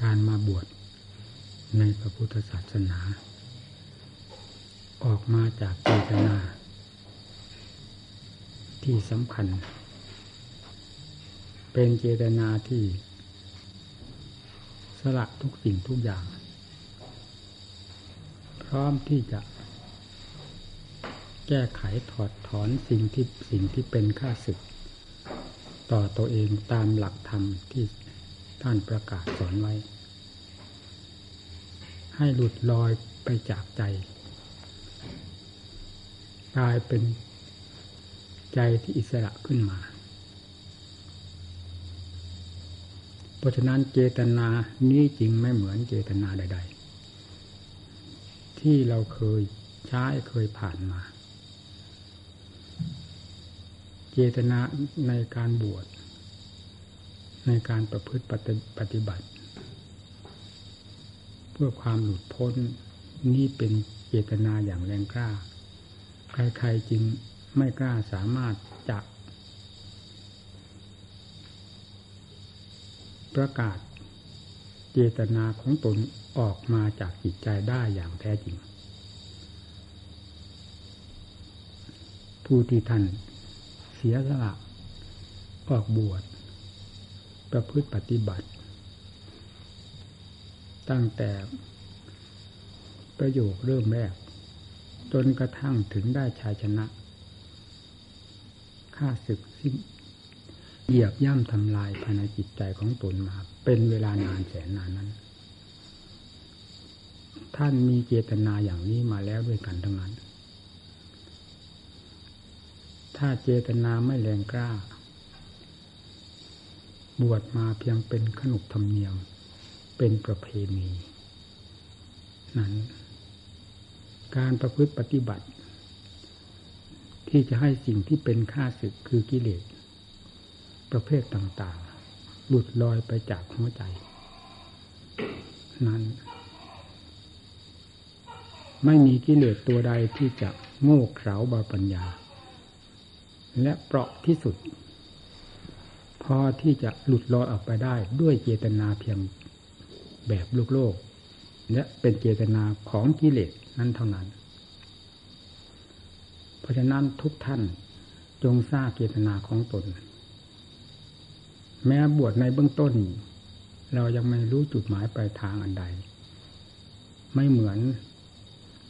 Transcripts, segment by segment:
การมาบวชในพระพุทธศาสนา ออกมาจากเจตนา ที่สำคัญ เป็นเจตนาที่ สละทุกสิ่งทุกอย่าง พร้อมที่จะ แก้ไขถอดถอนสิ่งที่สิ่งที่เป็นข้าศึก ต่อตัวเองตามหลักธรรมที่ท่านประกาศสอนไว้ ให้หลุดลอยไปจากใจกลายเป็นใจที่อิสระขึ้นมา เพราะฉะนั้นเจตนานี้จริงไม่เหมือนเจตนาใด ๆ ที่เราเคยใช้เคยผ่านมา เจตนาในการบวชในการประพฤติปฏิบัติ เพื่อความหลุดพ้นนี่เป็นเจตนาอย่างแรงกล้า ใครๆจึงไม่กล้าสามารถจะประกาศเจตนาของตนออกมาจากจิตใจได้อย่างแท้จริง ผู้ที่ท่านเสียสละออกบวชประพฤติปฏิบัติ ตั้งแต่ประโยคเริ่มแรก จนกระทั่งถึงได้ชายชนะฆ่าศึกสิ้นเหยียบย่ำทำลายภายในจิตใจของตนมา เป็นเวลานานแสนนานนั้น ท่านมีเจตนาอย่างนี้มาแล้วด้วยกันทั้งนั้น ถ้าเจตนาไม่แรงกล้า บวชมาเพียงเป็นขนบธรรมเนียม เป็นประเพณี นั้น การประพฤติปฏิบัติ ที่จะให้สิ่งที่เป็นค่าศึกคือกิเลส ประเภทต่างๆหลุดลอยไปจากหัวใจ นั้น ไม่มีกิเลสตัวใดที่จะโง่เขลาบาปัญญา และเปราะที่สุด พอที่จะหลุดลอยออกไปได้ด้วยเจตนาเพียง แบบโลกโลก และเป็นเจตนาของกิเลสนั้นเท่านั้น เพราะฉะนั้นทุกท่านจงทราบเจตนาของตน แม้บวชในเบื้องต้น เรายังไม่รู้จุดหมายปลายทางอันใด ไม่เหมือน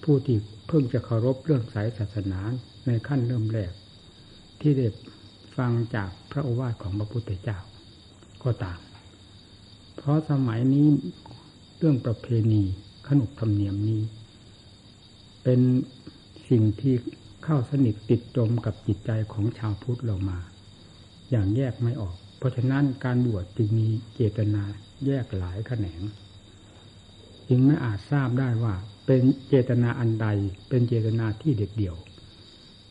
ผู้ที่เพิ่งจะเคารพเรื่องสายศาสนาในขั้นเริ่มแรก ที่เด็ฟังจากพระโอวาทของพระพุทธเจ้าก็ตาม เพราะสมัยนี้เรื่องประเพณีขนบธรรมเนียมนี้ เป็นสิ่งที่เข้าสนิทติดจมกับจิตใจของชาวพุทธเรามา อย่างแยกไม่ออก เพราะฉะนั้นการบวชจึงมีเจตนาแยกหลายแขนงจึงไม่อาจทราบได้ว่า เป็นเจตนาอันใด เป็นเจตนาที่เด็ดเดี่ยว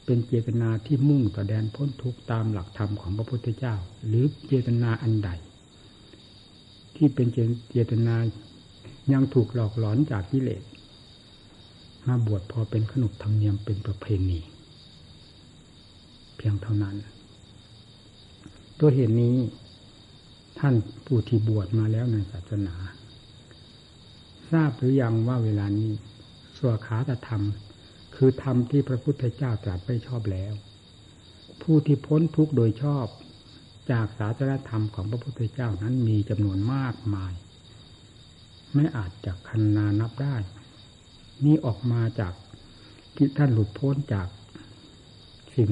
เป็นเจตนาที่มุ่งต่อแดนพ้นทุกตามหลักธรรมของพระพุทธเจ้า หรือเจตนาอันใด ที่เป็นเจตนา ยังถูกหลอกหลอนจากกิเลสมาบวชพอเป็นขนบธรรมเนียมเป็นประเพณี เพียงเท่านั้น ตัวเหตุนี้ท่านผู้ที่บวชมาแล้วในศาสนา ทราบหรือยังว่าเวลานี้สวขาตธรรม คือธรรมที่พระพุทธเจ้าตรัสไม่ชอบแล้ว ผู้ที่พ้นทุกข์โดยชอบ จากศาสนธรรมของพระพุทธเจ้านั้นมีจำนวนมากมาย ไม่อาจจะคันนานับได้ นี่ออกมาจากที่ท่านหลุดพ้นจากสิ่ง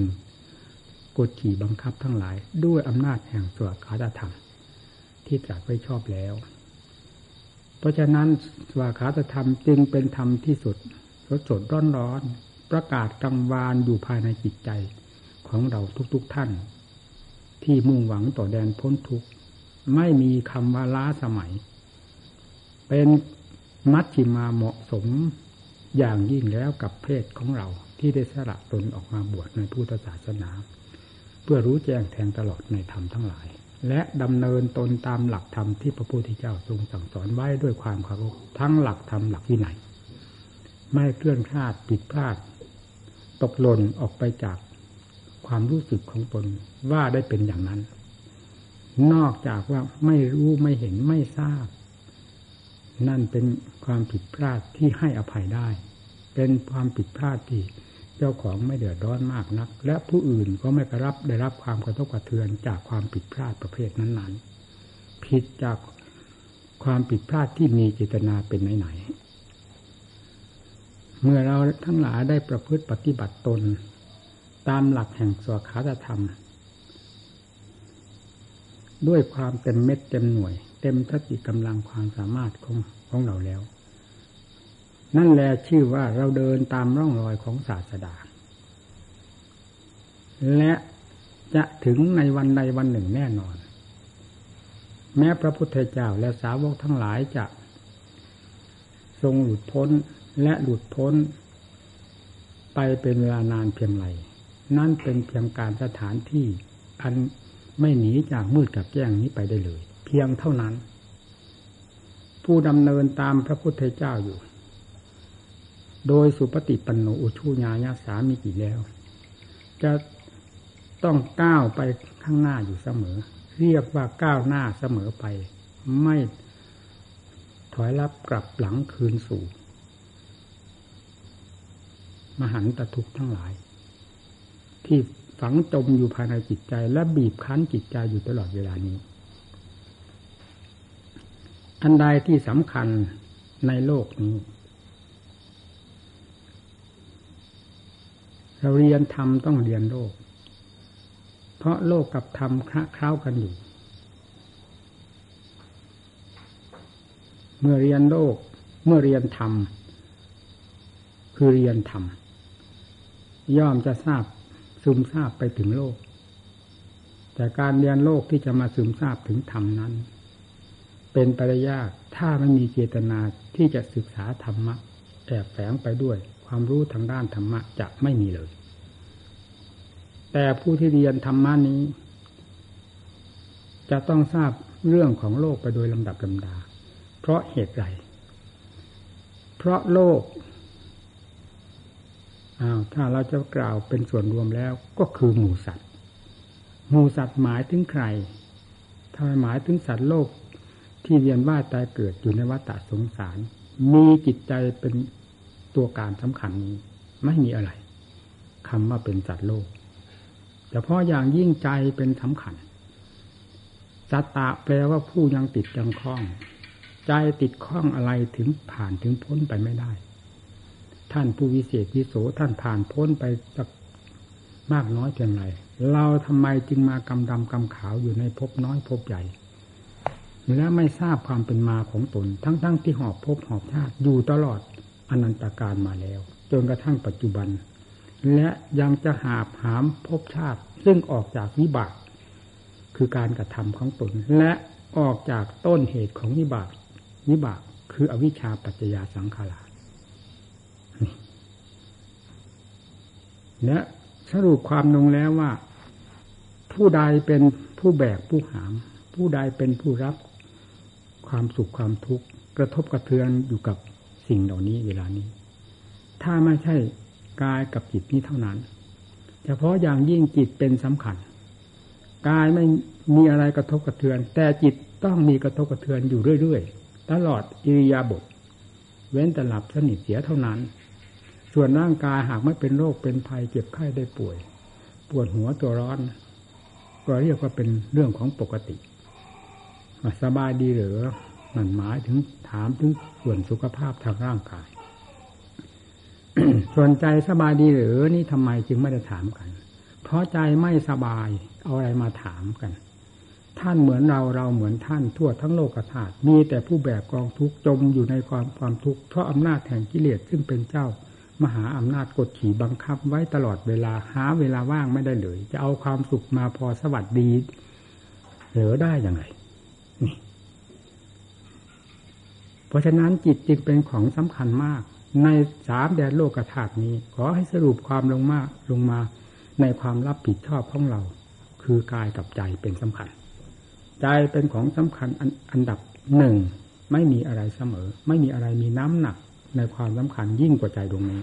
กดขี่บังคับทั้งหลาย ด้วยอำนาจแห่งสวดคาถธรรม ที่ตรัสไว้ชอบแล้ว เพราะฉะนั้นสวดคาถธรรมจึงเป็นธรรมที่สุดสดสดร้อนร้อนประกาศกังวานอยู่ภายในจิตใจของเราทุกๆทท่าน ที่มุ่งหวังต่อแดนพ้นทุกข์ไม่มีคำว่าล้าสมัย เป็นมัชชิมาเหมาะสมอย่างยิ่งแล้วกับเพศของเราที่ได้สละตนออกมาบวชในพุทธศาสนา เพื่อรู้แจ้งแทงตลอดในธรรมทั้งหลาย และดำเนินตนตามหลักธรรมที่พระพุทธเจ้าทรงสั่งสอนไว้ด้วยความเคารพทั้งหลักธรรมหลักที่ไหนไม่เคลื่อนคลาดผิดพลาด ตกหล่นออกไปจาก ความรู้สึกของตนว่าได้เป็นอย่างนั้น นอกจากว่าไม่รู้ไม่เห็นไม่ทราบ นั่นเป็นความผิดพลาดที่ให้อภัยได้ เป็นความผิดพลาดที่เจ้าของไม่เดือดร้อนมากนัก และผู้อื่นก็ไม่กระรับได้รับความกระทบกระเทือนจากความผิดพลาดประเภทนั้นๆ ผิดจากความผิดพลาดที่มีเจตนาเป็นไหนๆเมื่อเราทั้งหลายได้ประพฤติปฏิบัติตน ตามหลักแห่งสวขาธรรม ด้วยความเต็มเม็ดเต็มหน่วย เต็มทัติกำลังความสามารถของของเราแล้ว นั่นแหละชื่อว่าเราเดินตามร่องรอยของศาสดา และจะถึงในวันใดวันหนึ่งแน่นอน แม้พระพุทธเจ้าและสาวกทั้งหลายจะทรงหลุดพ้นและหลุดพ้น ไปเป็นเวลานานเพียงไร นั่นเป็นเพียงการสถานที่ อันไม่หนีจากมืดกับแจ้งนี้ไปได้เลย เพียงเท่านั้น ผู้ดำเนินตามพระพุทธเจ้าอยู่ โดยสุปฏิปันโนอุชูญาญาสามีกี่แล้ว จะต้องก้าวไปข้างหน้าอยู่เสมอ เรียกว่าก้าวหน้าเสมอไป ไม่ถอยรับกลับหลังคืนสู่ มหันตทุกข์ทั้งหลาย ที่ฝังจมอยู่ภายในจิตใจ และบีบคั้นจิตใจอยู่ตลอดเวลานี้ อันใดที่สำคัญในโลกนี้ เราเรียนธรรมต้องเรียนโลก เพราะโลกกับธรรมคละเคล้ากันอยู่ เมื่อเรียนโลก เมื่อเรียนธรรมคือเรียนธรรมย่อมจะทราบ ซึมซาบไปถึงโลก แต่การเรียนโลกที่จะมาซึมซาบถึงธรรมนั้น เป็นไปได้ยากถ้าไม่มีเจตนาที่จะศึกษาธรรมะแอบแฝงไปด้วย ความรู้ทางด้านธรรมะจะไม่มีเลย แต่ผู้ที่เรียนธรรมะนี้ จะต้องทราบเรื่องของโลกไปโดยลำดับลำดา เพราะเหตุไรเพราะโลก อ้าวถ้าเราจะกล่าวเป็นส่วนรวมแล้วก็คือหมูสัตว์หมูสัตว์หมายถึงใครถ้าหมายถึงสัตว์โลกที่เวียนว่ายตายเกิดอยู่ในวัฏสงสาร มีจิตใจเป็นตัวการสำคัญนี้ไม่มีอะไรคำว่าเป็นสัตว์โลกแต่เพราะอย่างยิ่งใจเป็นสำคัญสัตตะแปลว่าผู้ยังติดยังคล้อง ใจติดข้องอะไรถึงผ่านถึงพ้นไปไม่ได้ ท่านผู้วิเศษวิโสท่านผ่านพ้นไปสักมากน้อยเพียงไรเราทำไมจึงมากำดำกำขาวอยู่ในภพน้อยภพใหญ่และไม่ทราบความเป็นมาของตน ทั้งๆทที่หอบภพหอบชาติอยู่ตลอดอนันตการมาแล้ว จนกระทั่งปัจจุบัน และยังจะหาบหามภพชาติ ซึ่งออกจากวิบาก คือการกระทำของตน และออกจากต้นเหตุของวิบากวิบากคืออวิชชาปัจจยาสังขารา และสรุปความลงแล้วว่า ผู้ใดเป็นผู้แบกผู้หาม ผู้ใดเป็นผู้รับความสุขความทุกข์กระทบกระเทือนอยู่กับสิ่งเหล่านี้เวลานี้ ถ้าไม่ใช่กายกับจิตนี้เท่านั้น เฉพาะอย่างยิ่งจิตเป็นสำคัญกายไม่มีอะไรกระทบกระเทือน แต่จิตต้องมีกระทบกระเทือนอยู่เรื่อยๆ ตลอดอิริยาบถเว้นแต่หลับสนิทเสียเท่านั้น ส่วนร่างกายหากไม่เป็นโรคเป็นภัยเจ็บไข้ได้ป่วย ปวดหัวตัวร้อน ก็เรียกว่าเป็นเรื่องของปกติสบายดีหรือมันหมายถึงถามถึงส่วนสุขภาพทางร่างกาย ส่วนใจสบายดีหรือนี่ทำไมจึงไม่ได้ถามกัน เพราะใจไม่สบายเอาอะไรมาถามกัน ท่านเหมือนเราเราเหมือนท่านทั่วทั้งโลกธาตุมีแต่ผู้แบกกองทุกจมอยู่ในความความทุกข์เพราะอำนาจแห่งกิเลสซึ่งเป็นเจ้า มหาอำนาจกดขี่บังคับไว้ตลอดเวลาหาเวลาว่างไม่ได้เลย จะเอาความสุขมาพอสวัสดีเหลือได้อย่างไรนี่เพราะฉะนั้นจิตจึงเป็นของสำคัญมาก ในสามแดนโลกธาตุนี้ ขอให้สรุปความลงมาลงมาในความรับผิดชอบของเรา คือกายกับใจเป็นสำคัญ ใจเป็นของสำคัญอันดับหนึ่งไม่มีอะไรเสมอ ไม่มีอะไรมีน้ำหนัก ในความสำคัญยิ่งกว่าใจดวงนี้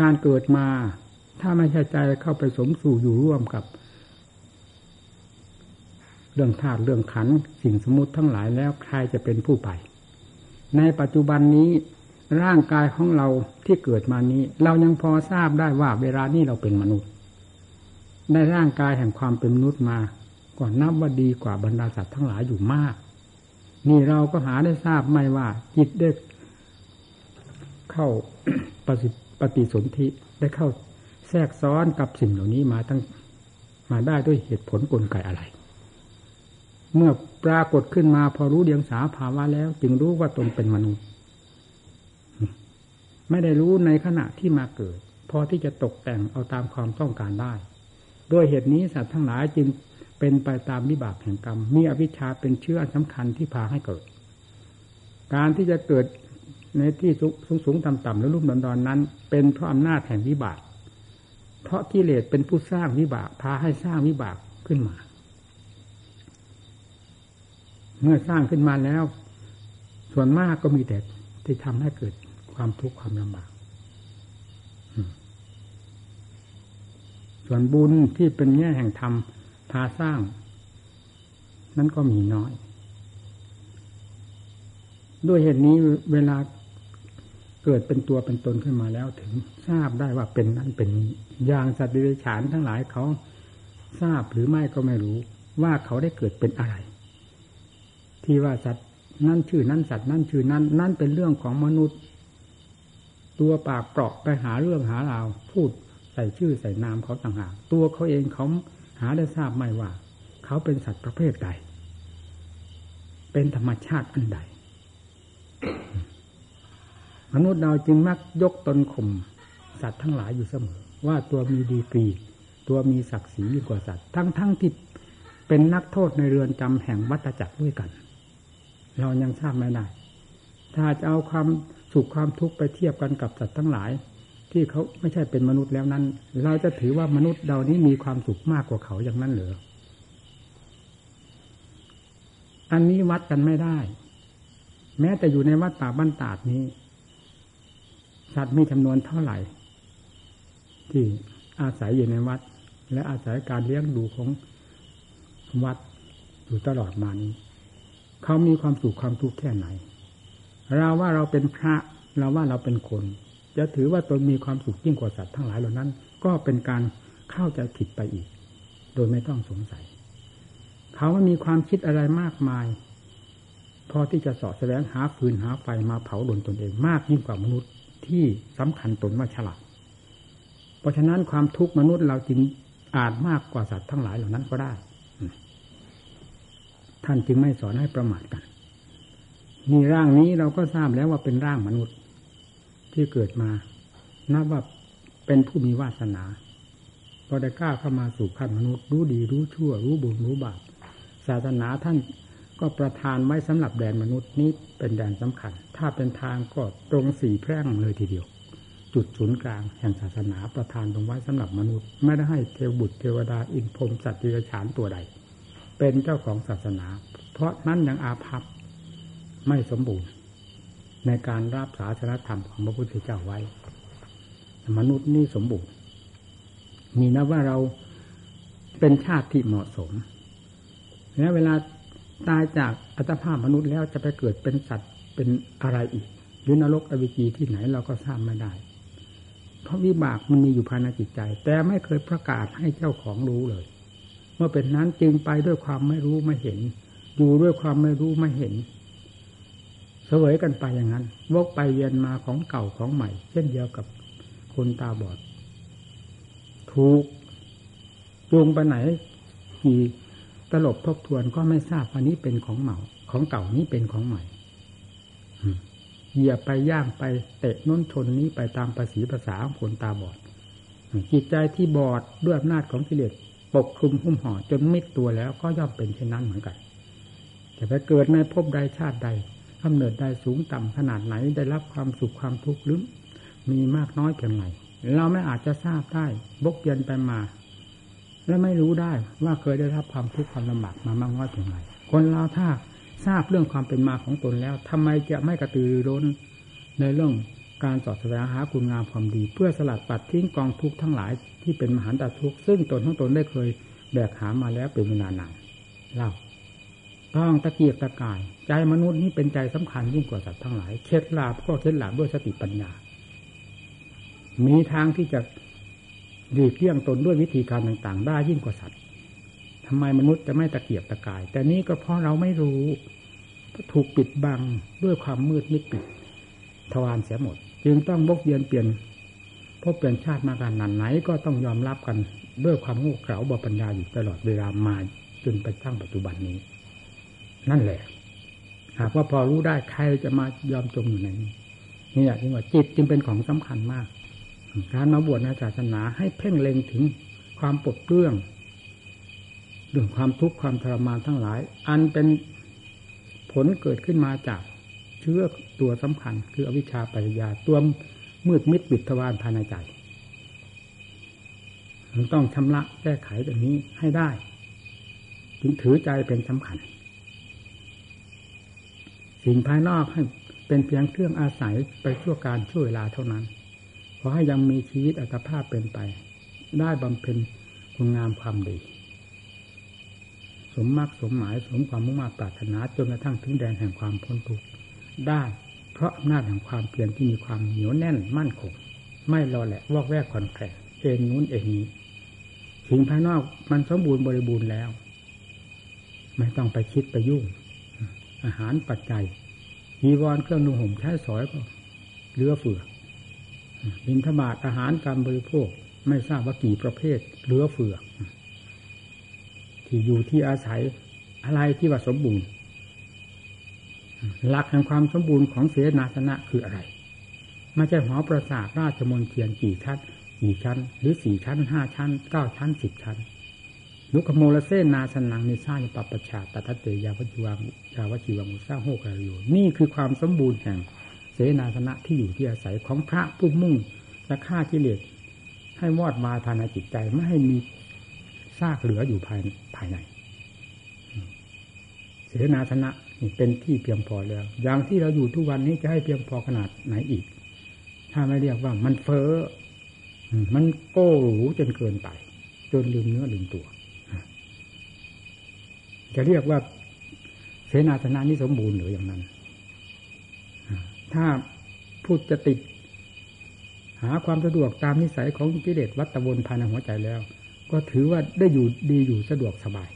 การเกิดมา ถ้าไม่ใช่ใจเข้าไปสมสู่อยู่ร่วมกับ เรื่องธาตุเรื่องขันสิ่งสมมติทั้งหลายแล้วใครจะเป็นผู้ไป ในปัจจุบันนี้ร่างกายของเราที่เกิดมานี้ เรายังพอทราบได้ว่าเวลานี้เราเป็นมนุษย์ได้ร่างกายแห่งความเป็นมนุษย์มา ก่อนนับว่าดีกว่าบรรดาสัตว์ทั้งหลายอยู่มาก นี่เราก็หาได้ทราบไม่ว่า จิตได้เข้าปฏิปฏิสนธิได้เข้าแทรกซ้อนกับสิ่งเหล่านี้มาตั้งมาได้ด้วยเหตุผลกลไกอะไร เมื่อปรากฏขึ้นมาพอรู้เดียงสาภาวะแล้ว จึงรู้ว่าตนเป็นมนุษย์ ไม่ได้รู้ในขณะที่มาเกิด พอที่จะตกแต่งเอาตามความต้องการได้ ด้วยเหตุนี้สัตว์ทั้งหลายจึง เป็นไปตามวิบากแห่งกรรม มีอวิชชาเป็นเชื้อสำคัญที่พาให้เกิด การที่จะเกิดในที่สูงสูงต่ำต่ำและรุ่มดอนดอนนั้น เป็นเพราะอำนาจแห่งวิบาก เพราะกิเลสเป็นผู้สร้างวิบากพาให้สร้างวิบากขึ้นมา เมื่อสร้างขึ้นมาแล้ว ส่วนมากก็มีแต่ที่ทำให้เกิดความทุกข์ความลำบากส่วนบุญที่เป็นแง่แห่งธรรม พาสร้าง นั้นก็มีน้อย ด้วยเหตุนี้เวลาเกิดเป็นตัวเป็นตนขึ้นมาแล้วถึงทราบได้ว่าเป็นนั้นเป็นนี้อย่างสัตว์ดิเรกชันทั้งหลายเขาทราบหรือไม่ก็ไม่รู้ ว่าเขาได้เกิดเป็นอะไร ที่ว่าสัตว์นั่นชื่อนั้นสัตว์นั่นชื่อนั้นนั่นเป็นเรื่องของมนุษย์ ตัวปากเปราะไปหาเรื่องหาราวพูดใส่ชื่อใส่นามเขาต่างหากตัวเขาเองเขา หาได้ทราบไม่ว่า เขาเป็นสัตว์ประเภทใด เป็นธรรมชาติอันใด มนุษย์เราจึงมักยกตนข่มสัตว์ทั้งหลายอยู่เสมอ ว่าตัวมีดีกรีตัวมีศักดิ์ศรียิ่งกว่าสัตว์ทั้งทั้งที่เป็นนักโทษในเรือนจำแห่งวัฏจักรด้วยกัน เรายังทราบไม่ได้ ถ้าจะเอาความสุขความทุกข์ไปเทียบกันกับสัตว์ทั้งหลาย ที่เขาไม่ใช่เป็นมนุษย์แล้วนั้น เราจะถือว่ามนุษย์เรานี้มีความสุขมากกว่าเขาอย่างนั้นเหรออันนี้วัดกันไม่ได้ แม้แต่อยู่ในวัดป่าบ้านตาดนี้ สัตว์มีจำนวนเท่าไหร่ ที่อาศัยอยู่ในวัด และอาศัยการเลี้ยงดูของวัดอยู่ตลอดมานี้ เขามีความสุขความทุกข์แค่ไหน เราว่าเราเป็นพระ เราว่าเราเป็นคน จะถือว่าตนมีความสุขยิ่งกว่าสัตว์ทั้งหลายเหล่านั้น ก็เป็นการเข้าใจผิดไปอีก โดยไม่ต้องสงสัย เขาไม่มีความคิดอะไรมากมาย พอที่จะสอดแสวงหาฟืนหาไฟมาเผาดนตนเองมากยิ่งกว่ามนุษย์ที่สำคัญตนว่าฉลาด เพราะฉะนั้นความทุกข์มนุษย์เราจึงอาจมากกว่าสัตว์ทั้งหลายเหล่านั้นก็ได้ ท่านจึงไม่สอนให้ประมาทกันนี่ร่างนี้เราก็ทราบแล้วว่าเป็นร่างมนุษย์ ที่เกิดมานับว่าเป็นผู้มีวาสนาพอได้กล้าเข้ามาสู่ขั้นมนุษย์ รู้ดีรู้ชั่ว รู้บุญรู้บาปศาสนาท่านก็ประทานไว้สำหรับแดนมนุษย์นี้เป็นแดนสำคัญ ถ้าเป็นทางก็ตรงสี่แพร่งเลยทีเดียว จุดศูนย์กลางแห่งศาสนาประทานตรงไว้สำหรับมนุษย์ ไม่ได้ให้เทวบุตรเทวดาอินพรมสัตว์ดิฉานตัวใด เป็นเจ้าของศาสนา เพราะนั้นยังอาภัพไม่สมบูรณ์ ในการรับศาสนธรรมของพระพุทธเจ้าไว้ มนุษย์นี่สมบูรณ์มีนะว่าเราเป็นชาติที่เหมาะสมแล้วเวลาตายจากอัตภาพมนุษย์แล้วจะไปเกิดเป็นสัตว์เป็นอะไรอีก หรือนรกอวิจีที่ไหนเราก็ทราบไม่ได้ เพราะวิบากมันมีอยู่ภายในจิตใจ แต่ไม่เคยประกาศให้เจ้าของรู้เลย เมื่อเป็นนั้นจึงไปด้วยความไม่รู้ไม่เห็น อยู่ด้วยความไม่รู้ไม่เห็น เสวยกันไปอย่างนั้น วกไปเวียนมาของเก่าของใหม่ เช่นเดียวกับคนตาบอด ถูกจูงไปไหนกี่ตลบทบทวนก็ไม่ทราบอันนี้เป็นของเหมาของเก่านี้เป็นของใหม่เหยียบไปย่างไปเตะน้นชนนี้ไปตามภาษีภาษาของคนตาบอดจิตใจที่บอดด้วยอำนาจของกิเลสปกคลุมหุ้มห่อจนมิดตัวแล้วก็ย่อมเป็นเช่นนั้นเหมือนกันจะไปเกิดในภพใดชาติใด กำเนิดได้สูงต่ำขนาดไหนได้รับความสุขความทุกข์หรือมีมากน้อยเพียงไรเราไม่อาจจะทราบได้บกเย็นไปมา และไม่รู้ได้ว่าเคยได้รับความทุกข์ความลำบากมามากน้อยเพียงไรคนเราถ้าทราบเรื่องความเป็นมาของตนแล้วทำไมจะไม่กระตือร้นในเรื่องการสอดแสวงหาคุณงามความดี เพื่อสลัดปัดทิ้งกองทุกข์ทั้งหลายที่เป็นมหันตทุกข์ซึ่งตนทั้งตนได้เคยแบกหามาแล้วเป็นเวลานานเล่า ต้องตะเกียกตะกาย ใจมนุษย์นี่เป็นใจสำคัญยิ่งกว่าสัตว์ทั้งหลาย เคล็ดลับก็เคล็ดลับด้วยสติปัญญา มีทางที่จะหลีกเลี่ยงตนด้วยวิธีการต่างๆ ได้ยิ่งกว่าสัตว์ทำไมมนุษย์จะไม่ตะเกียบตะกาย แต่นี้ก็เพราะเราไม่รู้ถูกปิดบังด้วยความมืดมิดปิดทวารเสียหมด จึงต้องบกเยียนเปลี่ยนพบเปลี่ยนชาติมากันนันไหนก็ต้องยอมรับกันด้วยความโง่เขลาบปัญญาอยู่ตลอดเวลามาจนไปตั้งปัจจุบันนี้ นั่นแหละ หากว่าพอรู้ได้ใครจะมายอมจมอยู่ในนี้นี่แหละที่ว่าจิตจึงเป็นของสำคัญมาก การมาบวชในศาสนาให้เพ่งเล็งถึงความปลดเปลื้องเรื่องความทุกข์ความทรมานทั้งหลาย อันเป็นผลเกิดขึ้นมาจากเชื้อตัวสำคัญ คืออวิชชาปัญญาตัวมืดมิดปิดทวารภายในใจมันต้องชำระแก้ไขตรงนี้ให้ได้ จึงถือใจเป็นสำคัญ สิ่งภายนอกให้เป็นเพียงเครื่องอาศัยไปชั่วการช่วเวลาเท่านั้น ขอให้ยังมีชีวิตอัตภาพเป็นไป ได้บำเพ็ญคุณงามความดี สมมากสมหมายสมความมุ่งมั่นปรารถนาจนกระทั่งถึงแดนแห่งความพ้นทุกข์ได้ เพราะอำนาจแห่งความเพียรที่มีความเหนียวแน่นมั่นคงไม่รอแหละวอกแวกคอนแคลเอ็นนู้นเอ็นนี้สิ่งภายนอกมันสมบูรณ์บริบูรณ์แล้ว ไม่ต้องไปคิดไปยุ่ง อาหารปัจจัยยีวรเครื่องนุ่งห่มใช้สอยก็เลือเฟือบินทบาทอาหารการบริโภคไม่ทราบว่ากี่ประเภทเลือเฟือที่อยู่ที่อาศัยอะไรที่ว่าสมบูรณ์ หลักแห่งความสมบูรณ์ของเสนาสนะคืออะไรไม่ใช่หอประสาทราชมนเทียนกี่ชั้นกี่ชั้น หรือสี่ชั้นห้าชั้นเก้าชั้นสิบชั้น ลุกโมลเซนาสนังนิซ่าปัปชาตทัตเตยาวจิวังยาวจิวังอุซาโฮกาโยนี่คือความสมบูรณ์แห่ง เสนาสนะที่อยู่ที่อาศัยของพระผู้มุ่งและฆ่ากิเลสให้วอดวาภายในจิตใจไม่ให้มีซากเหลืออยู่ภายภายใน เสนาสนะนี่เป็นที่เพียงพอแล้ว อย่างที่เราอยู่ทุกวันนี้จะให้เพียงพอขนาดไหนอีก ถ้าไม่เรียกว่ามันเฟ้อมันโก้หรูจนเกินไป จนลืมเนื้อลืมตัว จะเรียกว่าเสนาสนะนี้สมบูรณ์หรืออย่างนั้น ถ้าพูดจะติด หาความสะดวกตามนิสัยของกิเลสวัตวนภายในหัวใจแล้ว ก็ถือว่าได้อยู่ดีอยู่สะดวกสบาย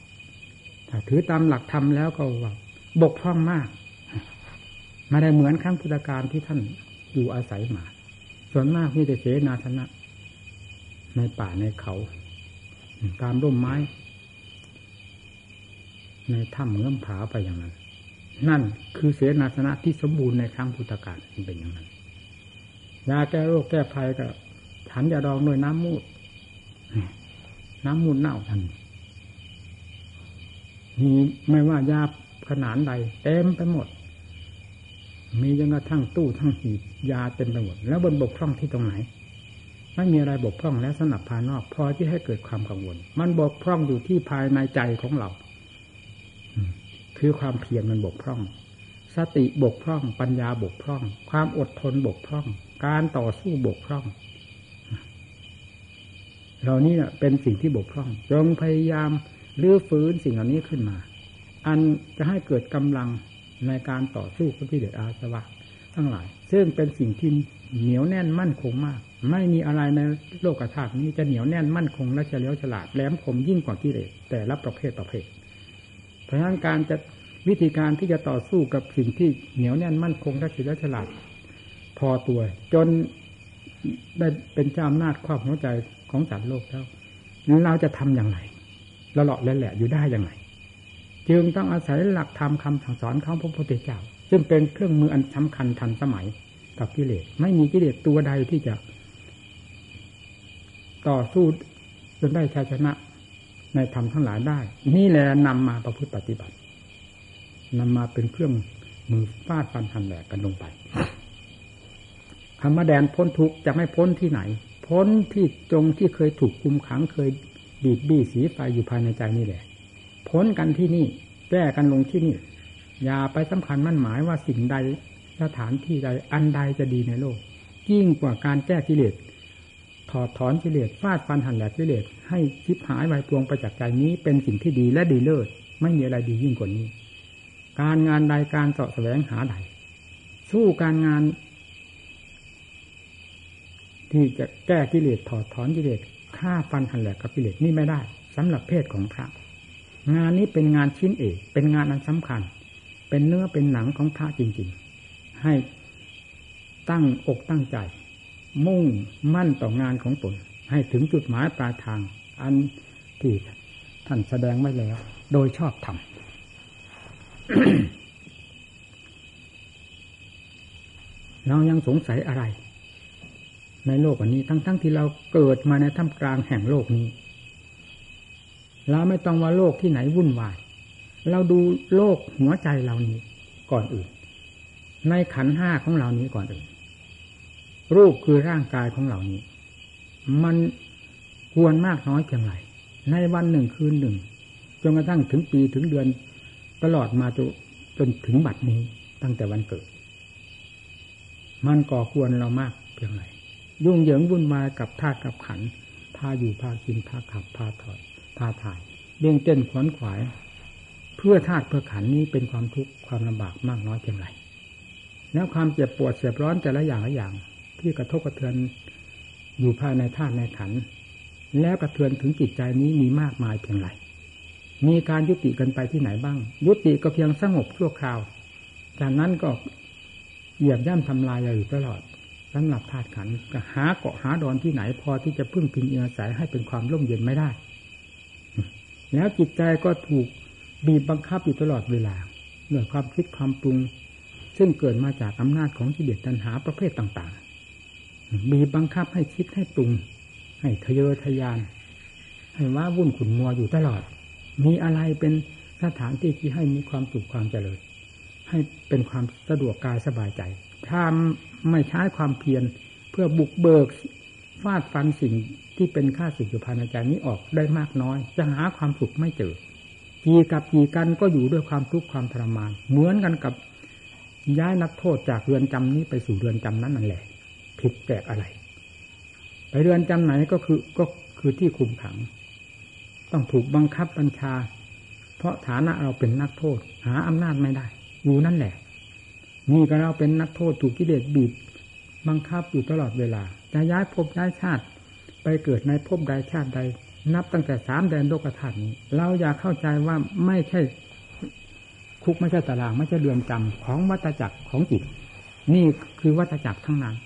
ถ้าถือตามหลักธรรมแล้วก็ว่าบกพร่องมากมาได้เหมือนครั้งพุทธการที่ท่านอยู่อาศัยมา ส่วนมากมีแต่เสนาสนะในป่าในเขา ตามร่มไม้ ในถ้ำเงื่อมผาไปอย่างนั้น นั่นคือเสนาสนะที่สมบูรณ์ในครั้งพุทธกาลเป็นอย่างนั้นยาแก้โรคแก้ภัยก็ฉันยาดองด้วยน้ำมูด น้ำมูดเน่าทันมีไม่ว่ายาขนาดใดเต็มไปหมด มีจนกระทั่งตู้ทั้งหีบยาเต็มไปหมด แล้วบนบกพร่องที่ตรงไหนไม่มีอะไรบกพร่องแล้วสนับภายนอก พอที่ให้เกิดความกังวล มันบกพร่องอยู่ที่ภายในใจของเรา คือความเพียรมันบกพร่อง สติบกพร่อง ปัญญาบกพร่อง ความอดทนบกพร่อง การต่อสู้บกพร่องเหล่านี้เป็นสิ่งที่บกพร่อง จงพยายามลื้อฟื้นสิ่งเหล่านี้ขึ้นมา อันจะให้เกิดกำลังในการต่อสู้กับกิเลสอาสวะทั้งหลาย ซึ่งเป็นสิ่งที่เหนียวแน่นมั่นคงมาก ไม่มีอะไรในโลกธาตุนี้จะเหนียวแน่นมั่นคงและเฉลียวฉลาดแหลมคมยิ่งกว่ากิเลสแต่ละประเภทประเภท ฉะนั้นการจะวิธีการที่จะต่อสู้กับสิ่งที่เหนียวแน่นมั่นคงและฉลียวฉลาด พอตัว จนได้เป็นเจ้าอำนาจครอบหัวใจของสัตว์โลกแล้วเราจะทำอย่างไรเราหลาะแหละอยู่ได้อย่างไรจึงต้องอาศัยหลักธรรมคำสั่งสอนของพระพุทธเจ้า ซึ่งเป็นเครื่องมืออันสำคัญทันสมัยกับกิเลสไม่มีกิเลสตัวใดที่จะ ต่อสู้จนได้ชัยชนะ ในธรรมทั้งหลายได้ นี่แหละนำมาประพฤติปฏิบัตินำมาเป็นเครื่องมือฟาดฟันทันแหลกกันลงไปคำว่าแดนพ้นทุกจะไม่พ้นที่ไหน พ้นที่ตรงที่เคยถูกคุมขังเคยบีบบี้สีไฟอยู่ภายในใจนี่แหละ พ้นกันที่นี่ แก้กันลงที่นี่ อย่าไปสำคัญมั่นหมายว่าสิ่งใดสถานที่ใดอันใดจะดีในโลกยิ่งกว่าการแก้กิเลส ถอดถอนกิเลสฟาดฟันหันแหลกกิเลสให้ชิบหายไวปวงไปจากษ์ใจนี้เป็นสิ่งที่ดีและดีเลิศไม่มีอะไรดียิ่งกว่านี้ การงานใดการเสาะแสวงหาใดสู้การงาน ที่จะแก้กิเลสถอดถอนกิเลสฆ่าฟันหันแหลกกับกิเลสนี่ไม่ได้สำหรับเพศของพระ งานนี้เป็นงานชิ้นเอกเป็นงานอันสำคัญ เป็นเนื้อเป็นหนังของพระจริง ๆ ให้ตั้งอกตั้งใจ มุ่งมั่นต่องานของตนให้ถึงจุดหมายปลายทาง อันที่ท่านแสดงไว้แล้ว โดยชอบธรรมเรายังสงสัยอะไร ในโลกอันนี้ทั้งๆทที่เราเกิดมาในท่ามกลางแห่งโลกนี้ เราไม่ต้องว่าโลกที่ไหนวุ่นวาย เราดูโลกหัวใจเรานี้ก่อนอื่น ในขันห้าของเรานี้ก่อนอื่น รูปคือร่างกายของเรานี้ มันควรมากน้อยเพียงไรในวันหนึ่งคืนหนึ่งจนกระทั่งถึงปีถึงเดือน ตลอดมาจนจนถึงบัดนี้ตั้งแต่วันเกิด มันก่อควรเรามากเพียงไรยุ่งเหยิงวุ่นวายกับธาตุกับขันพาอยู่พากินพาขับพาถอยพาถ่ายเบี่ยงเต้นขวนขวาย เพื่อธาตุเพื่อขันนี้เป็นความทุกข์ความลำบากมากน้อยเพียงไรแล้วความเจ็บปวดเสียบร้อนแต่ละอย่างละอย่าง ที่กระทบกระเทือนอยู่ภายในธาตุในขัน แล้วกระเทือนถึงจิตใจนี้มีมากมายเพียงไรมีการยุติกันไปที่ไหนบ้าง ยุติก็เพียงสงบชั่วคราว จากนั้นก็เหยียบย่ำทำลายอยู่ตลอดสำหรับธาตุขันก็หาเกาะหาดอนที่ไหนพอที่จะพึ่งพิงอาศัยให้เป็นความร่มเย็นไม่ได้ แล้วจิตใจก็ถูกบีบบังคับอยู่ตลอดเวลาเมื่อความคิดความปรุง ซึ่งเกิดมาจากอำนาจของกิเลสตัณหาประเภทต่าง บีบบังคับให้คิดให้ปรุง ให้ทะเยอทะยาน ให้ว่าวุ่นขุนมัวอยู่ตลอด มีอะไรเป็นสถานที่ที่ให้มีความสุขความเจริญ ให้เป็นความสะดวกกายสบายใจ ถ้าไม่ใช้ความเพียรเพื่อบุกเบิกฟาดฟันสิ่งที่เป็นค่าสึกอยู่ภายในใจนี้ออกได้มากน้อย จะหาความสุขไม่เจอกี่กับกี่กันก็อยู่ด้วยความทุกข์ความทรมาน เหมือนกันกับย้ายนักโทษจากเรือนจำนี้ไปสู่เรือนจำนั้นนั่นแหละ ผิดแปลกอะไร ไปเรือนจำไหนก็คือก็คือที่คุมขัง ต้องถูกบังคับบัญชา เพราะฐานะเราเป็นนักโทษ หาอำนาจไม่ได้ อยู่นั่นแหละนี่ก็เราเป็นนักโทษถูกกิเลสบีบบังคับอยู่ตลอดเวลาจะย้ายภพย้ายชาติ ไปเกิดในภพใดชาติใด นับตั้งแต่สามแดนโลกธาตุนี้ เราอยากเข้าใจว่าไม่ใช่คุกไม่ใช่ตารางไม่ใช่เรือนจำของวัตจักรของจิต นี่คือวัตจักรทั้งนั้น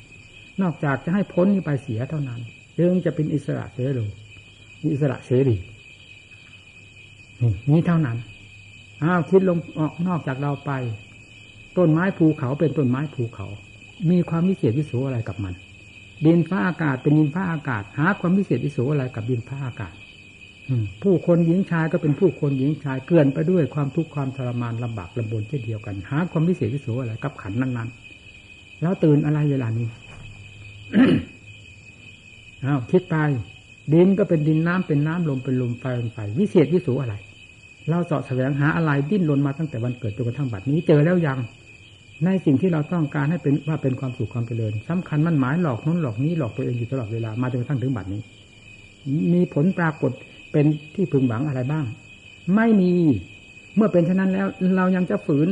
นอกจากจะให้พ้นนี้ไปเสียเท่านั้นจึงจะเป็นอิสระเสรีอิสระเสรีนี่นี้เท่านั้นอ้าวคิดลงออกนอกจากเราไป ต้นไม้ภูเขาเป็นต้นไม้ภูเขา มีความวิเศษวิโสอะไรกับมัน ดินฟ้าอากาศเป็นดินฟ้าอากาศ หาความวิเศษวิโสอะไรกับดินฟ้าอากาศผู้คนหญิงชายก็เป็นผู้คนหญิงชายเกลื่อนไปด้วยความทุกข์ความทรมานลำบากลำบนเช่นเดียวกัน หาความวิเศษวิโสอะไรกับขันนั้นๆ แล้วตื่นอะไรเวลานี้ อ้าวคิดไปดินก็เป็นดินน้ำเป็นน้ำลมเป็นลมไฟเป็นไฟวิเศษวิสูอะไร เราเสาะแสวงหาอะไรดิ้นรนมาตั้งแต่วันเกิดจนกระทั่งบัดนี้เจอแล้วยัง ในสิ่งที่เราต้องการให้เป็นว่าเป็นความสุขความเจริญสำคัญมันหมายหลอกน้นหลอกนี้หลอกตัวเองอยู่ตลอดเวลามาจนกระทั่งถึงบัดนี้ มีผลปรากฏเป็นที่พึงหวังอะไรบ้าง ไม่มีเมื่อเป็นเช่นนั้นแล้ว เรายังจะฝืน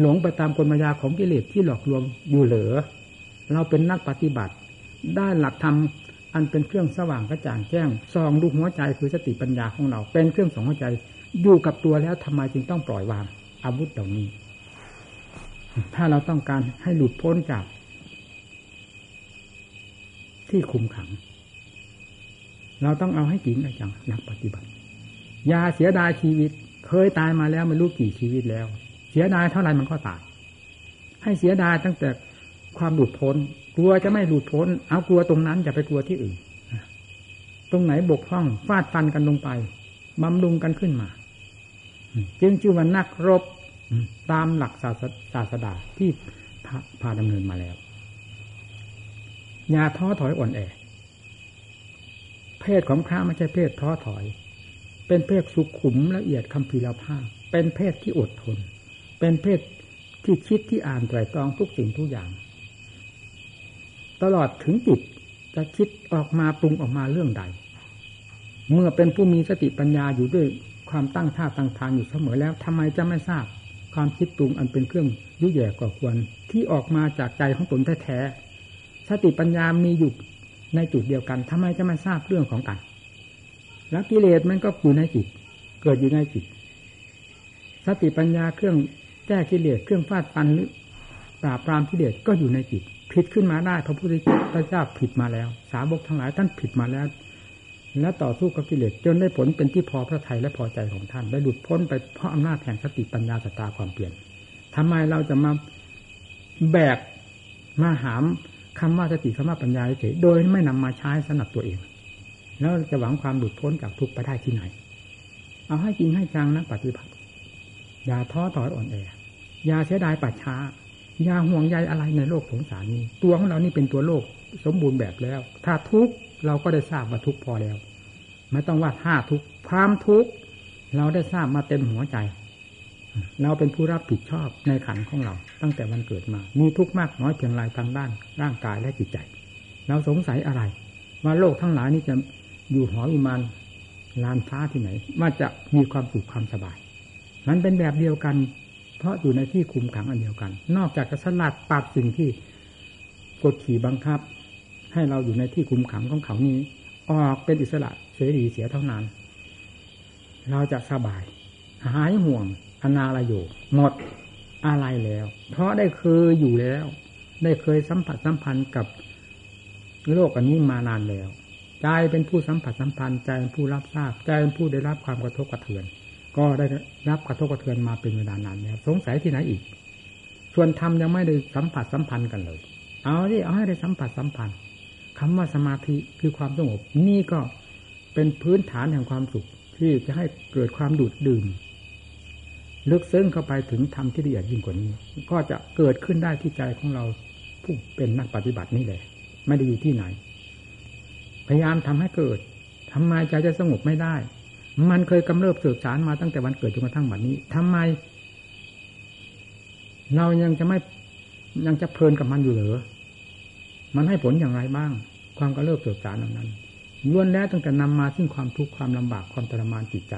หลงไปตามกลมายาของกิเลสที่หลอกลวงอยู่เหลือ เราเป็นนักปฏิบัติ ได้หลักธรรมอันเป็นเครื่องสว่างกระจ่างแจ้งซองดูหัวใจคือสติปัญญาของเรา เป็นเครื่องสองหัวใจอยู่กับตัวแล้วทำไมจึงต้องปล่อยวางอาวุธเหล่านี้ ถ้าเราต้องการให้หลุดพ้นจาก ที่คุมขัง เราต้องเอาให้จริงจังนักปฏิบัติยาเสียดายชีวิต เคยตายมาแล้วไม่รู้กี่ชีวิตแล้ว เสียดายเท่าไรมันก็ตาย ให้เสียดายตั้งแต่ ความหลุดพ้น กลัวจะไม่หลุดพ้น เอากลัวตรงนั้นอย่าไปกลัวที่อื่นตรงไหนบกพร่องฟาดฟันกันลงไปบำรุงกันขึ้นมา จึงชื่อว่านักรบตามหลักศาสศาสดาที่พาดำเนินมาแล้วอย่าท้อถอยอ่อนแอ เพศของพระไม่ใช่เพศท้อถอย เป็นเพศสุขุมละเอียดคำพีรภาพ เป็นเพศที่อดทน เป็นเพศที่คิดที่อ่านไตรตรองทุกสิ่งทุกอย่าง ตลอดถึงจิตจะคิดออกมาปรุงออกมาเรื่องใด เมื่อเป็นผู้มีสติปัญญาอยู่ด้วยความตั้งท่าตั้งทางอยู่เสมอแล้วทำไมจะไม่ทราบ ความคิดปรุงอันเป็นเครื่องยุ่ยแย่ก่อควร ที่ออกมาจากใจของตนแท้ๆสติปัญญามีอยู่ในจุดเดียวกันทำไมจะไม่ทราบเรื่องของกัน แล้วกิเลสมันก็อยู่ในจิต เกิดอยู่ในจิต สติปัญญาเครื่องแก้กิเลสเครื่องฟาดฟันหรือปราบปรามกิเลสก็อยู่ในจิต ผิดขึ้นมาได้พระพุทธเจ้าผิดมาแล้ว สาวกทั้งหลายท่านผิดมาแล้ว และต่อสู้กับกิเลสจนได้ผลเป็นที่พอพระทัยและพอใจของท่านได้หลุดพ้นไปเพราะอำนาจแห่งสติปัญญาสตาความเปลี่ยนทำไมเราจะมาแบกมาหามคำว่าสติคำว่าปัญญาเฉยโดยไม่นำมาใช้สนับตัวเอง แล้วจะหวังความหลุดพ้นจากทุกข์ไปได้ที่ไหน เอาให้จริงให้จังนะปฏิบัติอย่าท้อถอยอ่อนแออย่าเสียดายปัจช้า ยาห่วงใยอะไรในโลกสงสารนี้ ตัวของเรานี่เป็นตัวโลกสมบูรณ์แบบแล้ว ถ้าทุกเราก็ได้ทราบว่าทุกพอแล้ว ไม่ต้องว่าถ้าทุกความทุกเราได้ทราบมาเต็มหัวใจ เราเป็นผู้รับผิดชอบในขันของเรา ตั้งแต่วันเกิดมา มีทุกข์มากน้อยเพียงไรทางด้าน ร่างกายและจิตใจ เราสงสัยอะไร ว่าโลกทั้งหลายนี้จะอยู่หอวิมานลานฟ้าที่ไหนว่าจะมีความสุขความสบาย มันเป็นแบบเดียวกัน เพราะอยู่ในที่คุมขังอันเดียวกัน นอกจากจะสลัดปัดสิ่งที่กดขี่บังคับ ให้เราอยู่ในที่คุมขังของเขานี้ ออกเป็นอิสระเสรีเสียเท่านั้น เราจะสบาย หายห่วงอนาลโยหมดอะไรแล้ว เพราะได้เคยอยู่แล้ว ได้เคยสัมผัสสัมพันธ์กับโลกอันนี้มานานแล้ว ใจเป็นผู้สัมผัสสัมพันธ์ใจเป็นผู้รับทราบใจเป็นผู้ได้รับความกระทบกระเทือน ก็ได้รับกระทบกระเทือนมาเป็นเวลานานแล้วสงสัยที่ไหนอีก ส่วนธรรมยังไม่ได้สัมผัสสัมพันธ์กันเลย เอาที่เอาให้ได้สัมผัสสัมพันธ์คำว่าสมาธิคือความสงบ นี่ก็เป็นพื้นฐานแห่งความสุข ที่จะให้เกิดความดูดดื่มลึกซึ้งเข้าไปถึงธรรมที่ละเอียดยิ่งกว่านี้ ก็จะเกิดขึ้นได้ที่ใจของเราผู้เป็นนักปฏิบัตินี่แหละ ไม่ได้อยู่ที่ไหน พยายามทำให้เกิดทำไมใจจะสงบไม่ได้ มันเคยกำเริบสืบสารมาตั้งแต่วันเกิดจนกระทั่งบัดนี้ทำไม เรายังจะไม่ยังจะเพลินกับมันอยู่เหรอมันให้ผลอย่างไรบ้าง ความกำเริบสืบสารเหล่านั้นล้วนแล้วตั้งแต่นำมาซึ่งความทุกข์ความลำบากความทรมานจิตใจ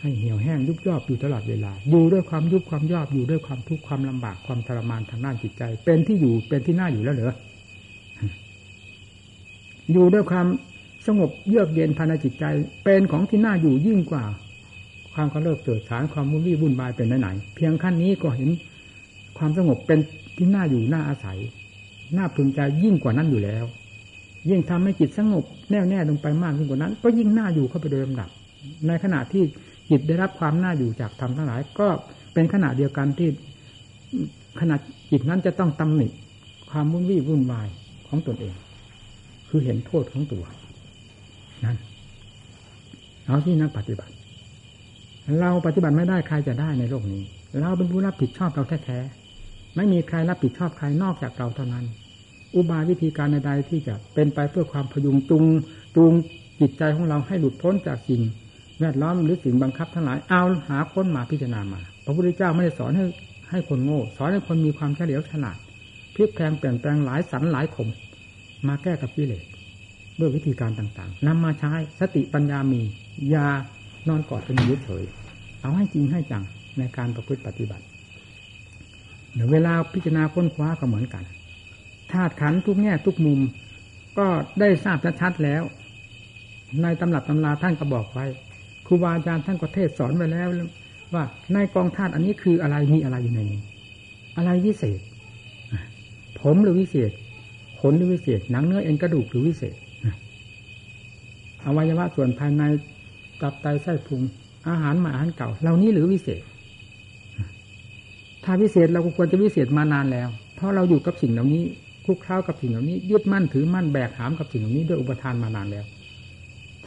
ให้เหี่ยวแห้งยุบย่ออยู่ตลอดเวลา อยู่ด้วยความยุบความย่ออยู่ด้วยความทุกข์ความลำบากความทรมานทางด้านจิตใจ เป็นที่อยู่เป็นที่น่าอยู่แล้วเหรออยู่ด้วยความ สงบเยือกเย็นภายในจิตใจ เป็นของที่น่าอยู่ยิ่งกว่า ความกระเลิกเกิดฐานความมุ่งวี่วุ่นวายเป็นไหนเพียงขั้นนี้ก็เห็นความสงบเป็นที่น่าอยู่น่าอาศัย น่าพึงใจยิ่งกว่านั้นอยู่แล้ว ยิ่งทำให้จิตสงบแน่วแน่ลงไปมากยิ่งกว่านั้น ก็ยิ่งน่าอยู่เข้าไปโดยลำดับ ในขณะที่จิตได้รับความน่าอยู่จากธรรมทั้งหลาย ก็เป็นขณะเดียวกันที่ขณะจิตนั้นจะต้องตำหนิความมุ่งวี่วุ่นวายของตนเอง คือเห็นโทษของตัว นั่นเอาที่นักปฏิบัติ เราปฏิบัติไม่ได้ใครจะได้ในโลกนี้ เราเป็นผู้รับผิดชอบเราแท้ๆไม่มีใครรับผิดชอบใครนอกจากเราเท่านั้น อุบายวิธีการใดๆที่จะเป็นไปเพื่อความพยุงตุงจูงจิตใจของเราให้หลุดพ้นจากสิ่งแวดล้อมหรือสิ่งบังคับทั้งหลายเอาหาค้นมาพิจารณามา พระพุทธเจ้าไม่ได้สอนให้ให้คนโง่ สอนให้คนมีความเฉลียวฉลาดพลิกแปลงเปลี่ยนแปลงหลายสันหลายขมมาแก้กับกิเลส ด้วยวิธีการต่างๆนำมาใช้สติปัญญามียานอนกอดกันยืดเฉยเอาให้จริงให้จังในการประพฤติปฏิบัติเดี๋ยวเวลาพิจารณาค้นคว้าก็เหมือนกันธาตุขันทุกแง่ทุกมุม ก็ได้ทราบชัดๆแล้ว ในตำรับตำราท่านก็บอกไว้ครูบาอาจารย์ท่านก็เทศสอนไว้แล้ว ว่าในกองธาตุอันนี้คืออะไรมีอะไรอยู่ในนี้อะไรวิเศษ ผมหรือวิเศษขนหรือวิเศษหนังเนื้อเอ็นกระดูกหรือวิเศษ อวัยวะส่วนภายในตับไตไส้พุงอาหารใหมาอาหารเก่าเหล่านี้หรือวิเศษ ถ้าวิเศษเราควรจะวิเศษมานานแล้ว เพราะเราอยู่กับสิ่งเหล่านี้คุกคล้ากับสิ่งเหล่านี้ ยึดมั่นถือมั่นแบกหามกับสิ่งเหล่านี้ด้วยอุปทานมานานแล้ว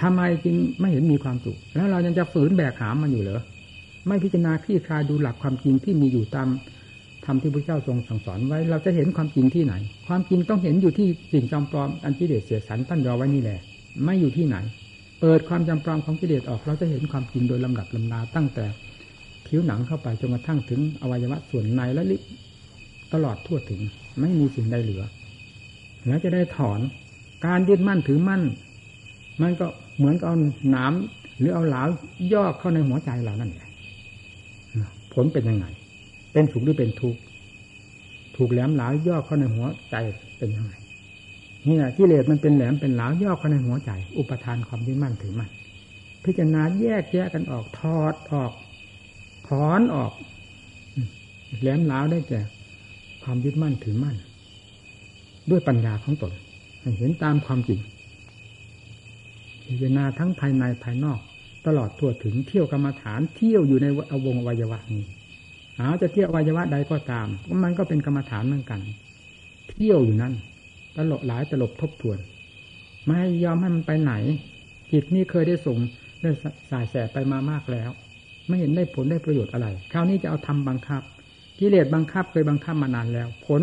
ทำไมจึงไม่เห็นมีความสุขแล้วเรายังจะฝืนแบกหามมันอยู่เหรอไม่พิจารณาคลี่คลายดูหลักความจริงที่มีอยู่ตามธรรมที่พระเจ้าทรงสั่งสอนไว้ เราจะเห็นความจริงที่ไหน ความจริงต้องเห็นอยู่ที่สิ่งจอมปลอมอันที่เดชเสียสันตั้นยอไว้นี่แหละ ไม่อยู่ที่ไหน เปิดความจำปองของกิเลสออก เราจะเห็นความจริงโดยลำดับลำดาตั้งแต่ผิวหนังเข้าไปจนกระทั่งถึงอวัยวะส่วนในและลิตลอดทั่วถึง ไม่มีสิ่งใดเหลือ แล้วจะได้ถอนการยึดมั่นถือมั่น มันก็เหมือนกับเอาหนามหรือเอาหลาวย่อเข้าในหัวใจเรานั่นแหละผลเป็นยังไง เป็นสุขหรือเป็นทุกข์ถูกแหลมหลาวย่อเข้าในหัวใจเป็นยังไง นี่แหละกิเลสมันเป็นแหลมเป็นหลาวย่อเข้าในหัวใจ อุปทานความยึดมั่นถือมั่นพิจารณาแยกแยกกันออกทอดออกถอนออกแหลมหลาวได้แก่ความยึดมั่นถือมั่น ด้วยปัญญาของตนเห็นตามความจริงพิจารณาทั้งภายในภายนอก ตลอดทั่วถึงเที่ยวกรรมฐานเที่ยวอยู่ในอวงวัยวะนี้อาจะเที่ยววัยวะใดก็ตาม มันก็เป็นกรรมฐานเหมือนกัน เที่ยวอยู่นั่น ตลบหลายตลบทบทวน ไม่ยอมให้มันไปไหน จิตนี้เคยได้ส่งได้สายแสไปมามากแล้ว ไม่เห็นได้ผลได้ประโยชน์อะไร คราวนี้จะเอาทำบังคับ กิเลสบังคับเคยบังคับมานานแล้ว ผล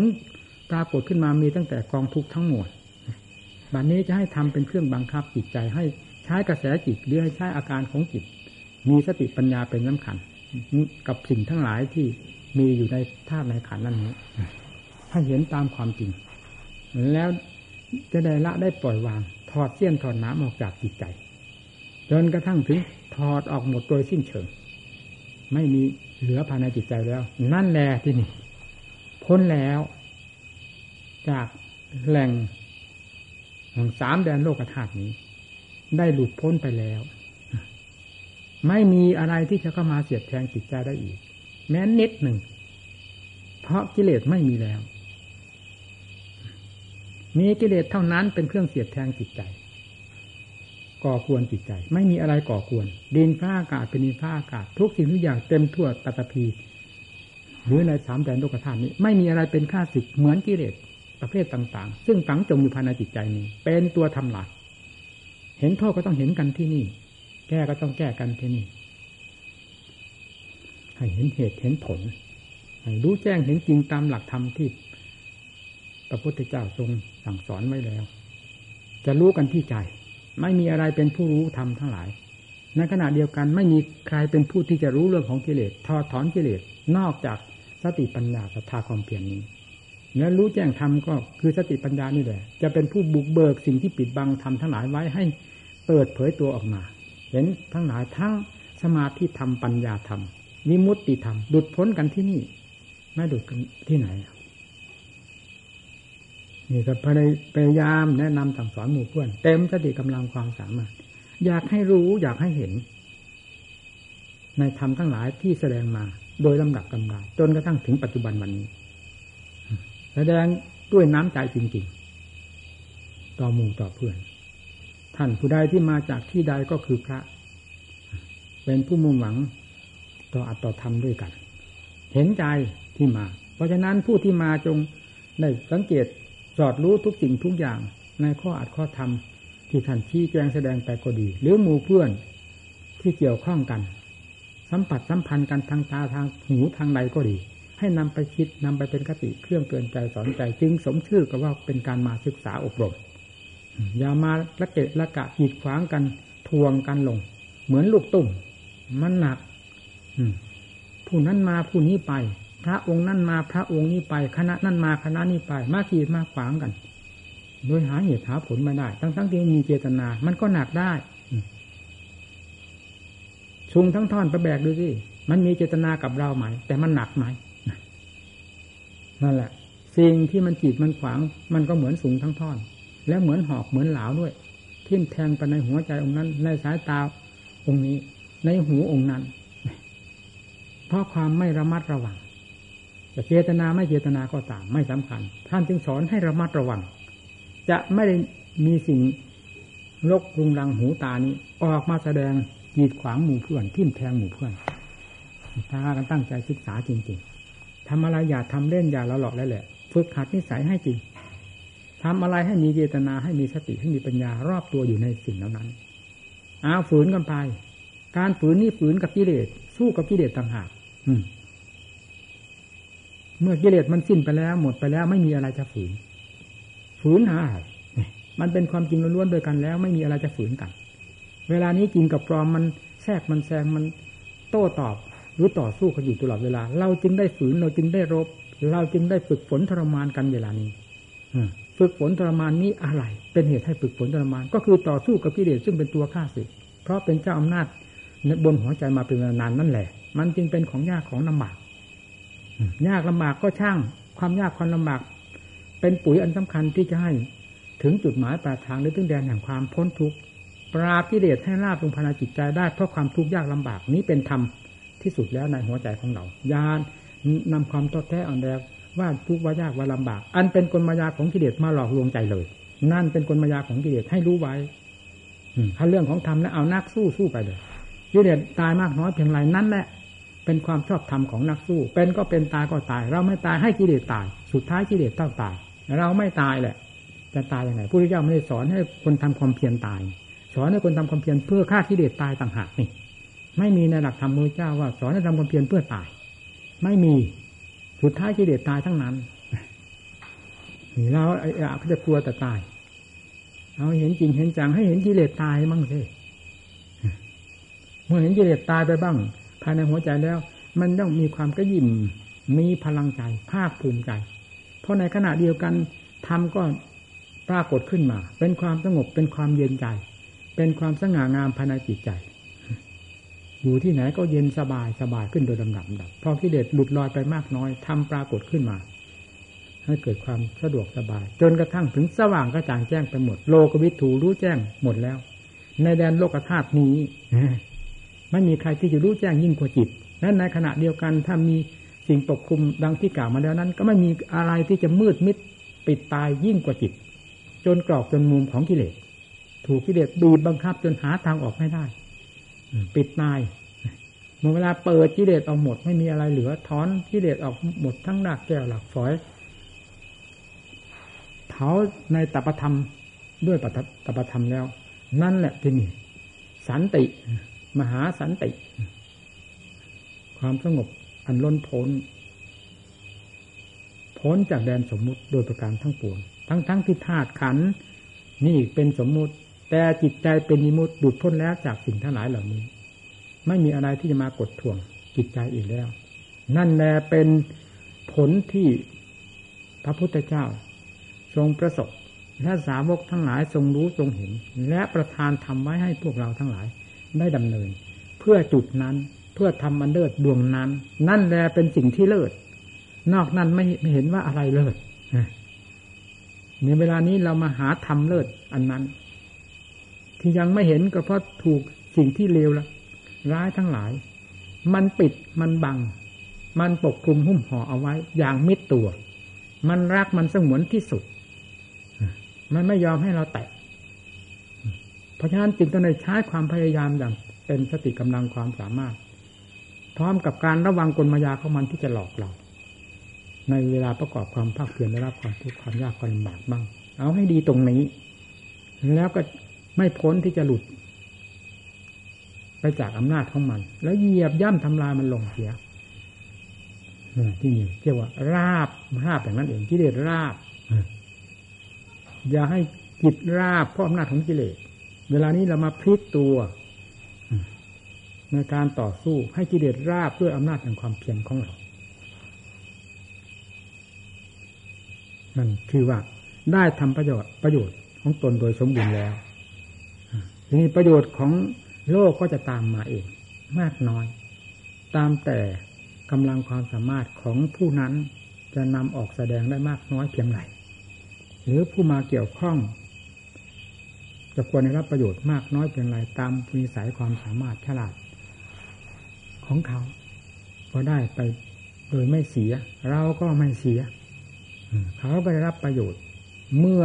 ปรากฏขึ้นมามีตั้งแต่กองทุกข์ทั้งหมดบัดนนี้จะให้ทำเป็นเครื่องบังคับจิตใจให้ใช้กระแสจิตหรือให้ใช้อาการของจิต มีสติปัญญาเป็นสำคัญ กับสิ่งทั้งหลายที่มีอยู่ในธาตุในขันนั้นนี้ถ้เห็นตามความจริง แล้วจะได้ละได้ปล่อยวาง ถอดเสี้ยนถอดน้ำออกจากจิตใจ จนกระทั่งถึงถอดออกหมดโดยสิ้นเชิง ไม่มีเหลือภายในจิตใจแล้ว นั่นแหละที่นี่ พ้นแล้ว จากแหล่งของสามแดนโลกธาตุนี้ ได้หลุดพ้นไปแล้ว ไม่มีอะไรที่จะเข้ามาเสียดแทงจิตใจได้อีก แม้นิดหนึ่ง เพราะกิเลสไม่มีแล้ว มีกิเลสเท่านั้นเป็นเครื่องเสียดแทงจิตใจ ก่อควรจิตใจ ไม่มีอะไรก่อควรดินฟ้าอากาศเป็นดินฟ้าอากาศ ทุกสิ่งทุกอย่างเต็มทั่วปัตภีหรือในสามแดนโลกธาตุนี้ ไม่มีอะไรเป็นข้าศึกเหมือนกิเลสประเภทต่าง ๆ ซึ่งฝังจมอยู่ภายในจิตใจนี้ เป็นตัวทำลายเห็นโทษก็ต้องเห็นกันที่นี่ แก้ก็ต้องแก้กันที่นี่ ให้เห็นเหตุเห็นผลให้รู้แจ้งเห็นจริงตามหลักธรรมที่ พระพุทธเจ้าทรงสั่งสอนไว้แล้ว จะรู้กันที่ใจ ไม่มีอะไรเป็นผู้รู้ธรรมทั้งหลาย ในขณะเดียวกันไม่มีใครเป็นผู้ที่จะรู้เรื่องของกิเลสทอถอนกิเลสนอกจากสติปัญญาศรัทธาความเพียรนี้และรู้แจ้งธรรมก็คือสติปัญญานี่แหละ จะเป็นผู้บุกเบิกสิ่งที่ปิดบังธรรมทั้งหลายไว้ให้เปิดเผยตัวออกมา เห็นทั้งหลายทั้งสมาธิธรรมปัญญาธรรมวิมุตติธรรมดุดพ้นกันที่นี่ ไม่ดุดกันที่ไหน นี่ก็พยายามแนะนำสั่งสอนหมู่เพื่อน เต็มสติกำลังความสามารถ อยากให้รู้อยากให้เห็น ในธรรมทั้งหลายที่แสดงมา โดยลำดับกำลังจนกระทั่งถึงปัจจุบันวันนี้แสดงด้วยน้ำใจจริงๆ ต่อหมู่ต่อเพื่อน ท่านผู้ใดที่มาจากที่ใดก็คือพระ เป็นผู้มุ่งหวังต่ออัตต่อธรรมด้วยกัน เห็นใจที่มา เพราะฉะนั้นผู้ที่มาจงได้สังเกต อดรู้ทุกสิ่งทุกอย่าง ในข้ออัดข้อธรรมที่ท่านชี้แจงแสดงไปก็ดี หรือหมู่เพื่อนที่เกี่ยวข้องกัน สัมผัสสัมพันธ์กันทางตาทางหูทางใดก็ดี ให้นำไปคิดนำไปเป็นคติเครื่องเตือนใจสอนใจจึงสมชื่อกับว่าเป็นการมาศึกษาอบรมอย่ามาละเกะละกะขีดขวางกันทวงกันลง เหมือนลูกตุ่มมันหนักผู้นั้นมาผู้นี้ไป พระองค์นั้นมาพระองค์นี้ไปคณะนั้นมาคณะนี้ไปมาขีดมาขวางกัน โดยหาเหตุหาผลไม่ได้ ทั้งทั้งที่มีเจตนา มันก็หนักได้ชุงทั้งท่อนประแบกดูสิมันมีเจตนากับเราไหม แต่มันหนักไหมนั่นแหละสิ่งที่มันจีดมันขวาง มันก็เหมือนสูงทั้งท่อน และเหมือนหอกเหมือนเหลาด้วยทิ่มแทงไปในหัวใจองค์นั้น ในสายตาองค์นี้ ในหูองค์นั้น เพราะความไม่ระมัดระวัง จะเจตนาไม่เจตนาก็ตามไม่สำคัญ ท่านจึงสอนให้ระมัดระวัง จะไม่ได้มีสิ่งลกรุงรังหูตานี้ ออกมาแสดงจีดขวางหมู่เพื่อนทิ่มแทงหมู่เพื่อนถ้ากันตั้งใจศึกษาจริงๆทำอะไรอย่าทำเล่นอย่าละหลอกแล้วแหละฝึกหัดนิสัยให้จริงทำอะไรให้มีเจตนาให้มีสติให้มีปัญญารอบตัวอยู่ในสิ่งเหล่านั้นอาฝืนกันไป การฝืนนี่ฝืนกับกิเลสสู้กับกิเลสต่างหาก เมื่อกิเลสมันสิ้นไปแล้ว หมดไปแล้วไม่มีอะไรจะฝืน ฝืนหามันเป็นความจริงล้วนๆโดยกันแล้ว ไม่มีอะไรจะฝืนกัน เวลานี้จริงกับปลอมมันแทรกมันแซงมันโต้ตอบหรือต่อสู้กันอยู่ตลอดเวลา เราจึงได้ฝืนเราจึงได้รบ เราจึงได้ฝึกฝนทรมานกันเวลานี้ฝึกฝนทรมานนี้อะไร เป็นเหตุให้ฝึกฝนทรมาน ก็คือต่อสู้กับกิเลสซึ่งเป็นตัวฆ่าศึกเพราะเป็นเจ้าอำนาจบนหัวใจมาเป็นเวลานานนั่นแหละ มันจึงเป็นของยากของลำบาก ยากลำบากก็ช่าง ความยากความลำบาก เป็นปุ๋ยอันสำคัญที่จะให้ถึงจุดหมายปลายทางหรือถึงแดนแห่งความพ้นทุกข์ปราบกิเลสให้ราบลงภายในจิตใจได้เพราะความทุกข์ยากลำบากนี้เป็นธรรมที่สุดแล้วในหัวใจของเรายานนำความท้อแท้อ่อนแรงว่าทุกข์ว่ายากว่าลำบาก อันเป็นกลมายาของกิเลสมาหลอกลวงใจเลย นั่นเป็นกลมายาของกิเลสให้รู้ไว้ถ้าเรื่องของธรรมแล้วเอานักสู้สู้ไปเลยกิเลสตายมากน้อยเพียงไรนั่นแหละ เป็นความชอบธรรมของนักสู้ เป็นก็เป็นตายก็ตาย เราไม่ตายให้กิเลสตาย สุดท้ายกิเลสต้องตาย เราไม่ตายแหละ จะตายยังไงพระพุทธเจ้าไม่ได้สอนให้คนทำความเพียรตาย สอนให้คนทำความเพียรเพื่อฆ่ากิเลสตายต่างหากนี่ ไม่มีในหลักธรรมพระเจ้าว่าสอนให้ทำความเพียรเพื่อตาย ไม่มี สุดท้ายกิเลสตายทั้งนั้นนี่เราไอ้อะก็จะกลัวแต่ตาย เอาเห็นจริงเห็นจังให้เห็นกิเลสตายบ้างสิเมื่อเห็นกิเลสตายไปบ้าง ภายในหัวใจแล้ว มันต้องมีความกระยิมมีพลังใจ ภาคภูมิใจ เพราะในขณะเดียวกันธรรมก็ปรากฏขึ้นมา เป็นความสงบเป็นความเย็นใจ เป็นความสง่างามภายในจิตใจ อยู่ที่ไหนก็เย็นสบายสบายขึ้นโดยลำดับดับพอกิเลสหลุดลอยไปมากน้อยทำปรากฏขึ้นมา ให้เกิดความสะดวกสบาย จนกระทั่งถึงสว่างกระจ่างแจ้งไปหมด โลกวิถูรู้แจ้งหมดแล้ว ในแดนโลกธาตุนี้ ไม่มีใครที่จะรู้แจ้งยิ่งกว่าจิตและในขณะเดียวกันถ้ามีสิ่งปกคลุมดังที่กล่าวมาแล้วนั้น ก็ไม่มีอะไรที่จะมืดมิดปิดตายยิ่งกว่าจิต จนกรอกจนมุมของกิเลสถูกกิเลสบีบบังคับจนหาทางออกไม่ได้ปิดตายเมื่อเวลาเปิดกิเลสออกหมดไม่มีอะไรเหลือถอนกิเลสออกหมดทั้งหนักแก้วหลักฝอยเผาในตปธรรมด้วยตปธรรมแล้ว นั่นแหละที่นี่สันติ มหาสันติ ความสงบอันล้นพ้น พ้นจากแดนสมมุติโดยประการทั้งปวง ทั้งทั้งที่ธาตุขันนี่เป็นสมมุติ แต่จิตใจเป็นนิมุติดุดพ้นแล้วจากสิ่งทั้งหลายเหล่านี้ ไม่มีอะไรที่จะมากดท่วงจิตใจอีกแล้ว นั่นแลเป็นผลที่พระพุทธเจ้า ทรงประสบและสาวกทั้งหลายทรงรู้ทรงเห็น และประทานทำไว้ให้พวกเราทั้งหลาย ได้ดำเนิน เพื่อจุดนั้นเพื่อทำมันเลิศดวงนั้น นั่นแหละเป็นสิ่งที่เลิศนอกนั้นไม่ไม่เห็นว่าอะไรเลิศในเวลานี้เรามาหาทำเลิศอันนั้น ที่ยังไม่เห็นก็เพราะถูกสิ่งที่เลวละร้ายทั้งหลาย มันปิดมันบัง มันปกคลุมหุ้มห่อเอาไว้ อย่างมิดตัว มันรักมันสงวนที่สุด มันไม่ยอมให้เราแตะ เพราะฉะนั้นจึงต้องใช้ความพยายามอย่างเป็นสติกำลังความสามารถ พร้อมกับการระวังกลมายาของมันที่จะหลอกเรา ในเวลาประกอบความภาคเพียรได้รับความทุกข์ความยากความลำบากบ้าง เอาให้ดีตรงนี้ แล้วก็ไม่พ้นที่จะหลุด ไปจากอำนาจของมัน แล้วเหยียบย่ำทำลายมันลงเสียที่นี่เรียกว่า ราบราบอย่างนั้นเองกิเลสราบอย่าให้จิตราบเพราะอำนาจของกิเลส เวลานี้เรามาพลิกตัวในการต่อสู้ให้กิเลสราบด้วยอำนาจแห่งความเพียรของเรานั่นคือว่าได้ทำประโยชน์ประโยชน์ของตนโดยสมบูรณ์แล้วทีนี้ประโยชน์ของโลกก็จะตามมาเอง มากน้อย ตามแต่กำลังความสามารถของผู้นั้นจะนำออกแสดงได้มากน้อยเพียงไรหรือผู้มาเกี่ยวข้อง จะควรได้รับประโยชน์มากน้อยเพียงไรตามนิสัยความสามารถฉลาด ของเขาพอได้ไปโดยไม่เสีย เราก็ไม่เสียเขาก็ได้รับประโยชน์ เมื่อ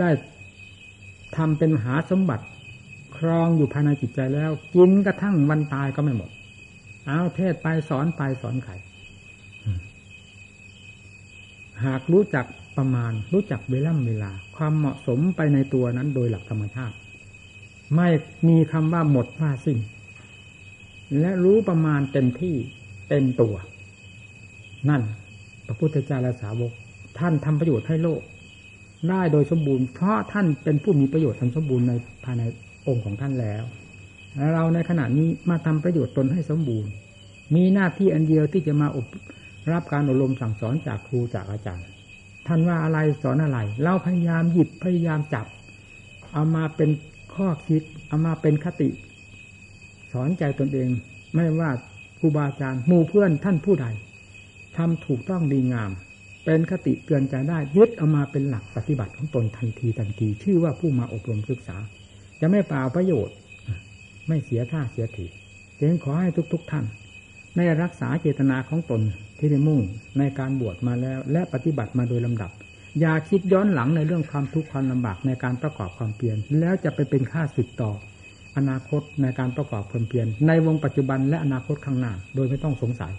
ได้ทำเป็นมหาสมบัติ ครองอยู่ภายในจิตใจแล้ว กินกระทั่งวันตายก็ไม่หมด เอาเทศไปสอนไปสอนไขหากรู้จัก ประมาณ รู้จักเวล่ำเวลา ความเหมาะสมไปในตัวนั้นโดยหลักธรรมชาติ ไม่มีคำว่าหมดว่าสิ้น และรู้ประมาณเต็มที่เต็มตัว นั่น พระพุทธเจ้าและสาวก ท่านทำประโยชน์ให้โลก ได้โดยสมบูรณ์เพราะท่านเป็นผู้มีประโยชน์ทำสมบูรณ์ในภายในองค์ของท่านแล้วเราในขณะนี้มาทำประโยชน์ตนให้สมบูรณ์ มีหน้าที่อันเดียวที่จะมาอบรับการอบรมสั่งสอนจากครูจากอาจารย์ ท่านว่าอะไรสอนอะไร เราพยายามหยิบพยายามจับ เอามาเป็นข้อคิด เอามาเป็นคติ สอนใจตนเอง ไม่ว่าครูบาอาจารย์หมู่เพื่อนท่านผู้ใดทำถูกต้องดีงาม เป็นคติเตือนใจได้ยึดเอามาเป็นหลักปฏิบัติของตนทันทีทันที ชื่อว่าผู้มาอบรมศึกษา จะไม่เปล่าประโยชน์ ไม่เสียท่าเสียทีจึงขอให้ทุก ๆท่าน ในรักษาเจตนาของตนที่ได้มุ่งในการบวชมาแล้ว และปฏิบัติมาโดยลำดับ อย่าคิดย้อนหลังในเรื่องความทุกข์ความลำบากในการประกอบความเพียรแล้วจะไปเป็นค่าสึกต่อ อนาคตในการประกอบความเพียรในวงปัจจุบันและอนาคตข้างหน้า โดยไม่ต้องสงสัย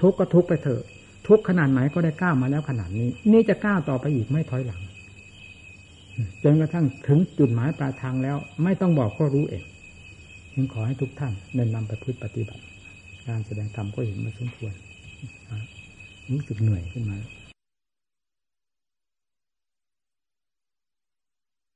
ทุกข์ก็ทุกข์ไปเถอะ ทุกข์ขนาดไหนก็ได้ก้าวมาแล้วขนาดนี้ นี่จะก้าวต่อไปอีกไม่ถอยหลังจนกระทั่งถึงจุดหมายปลายทางแล้ว ไม่ต้องบอกก็รู้เองจึงขอให้ทุกท่านเน้นนำไปพึ่ปฏิบัติ การแสดงธรรมก็เห็นมาสมควรรู้สึกเหนื่อยขึ้นมา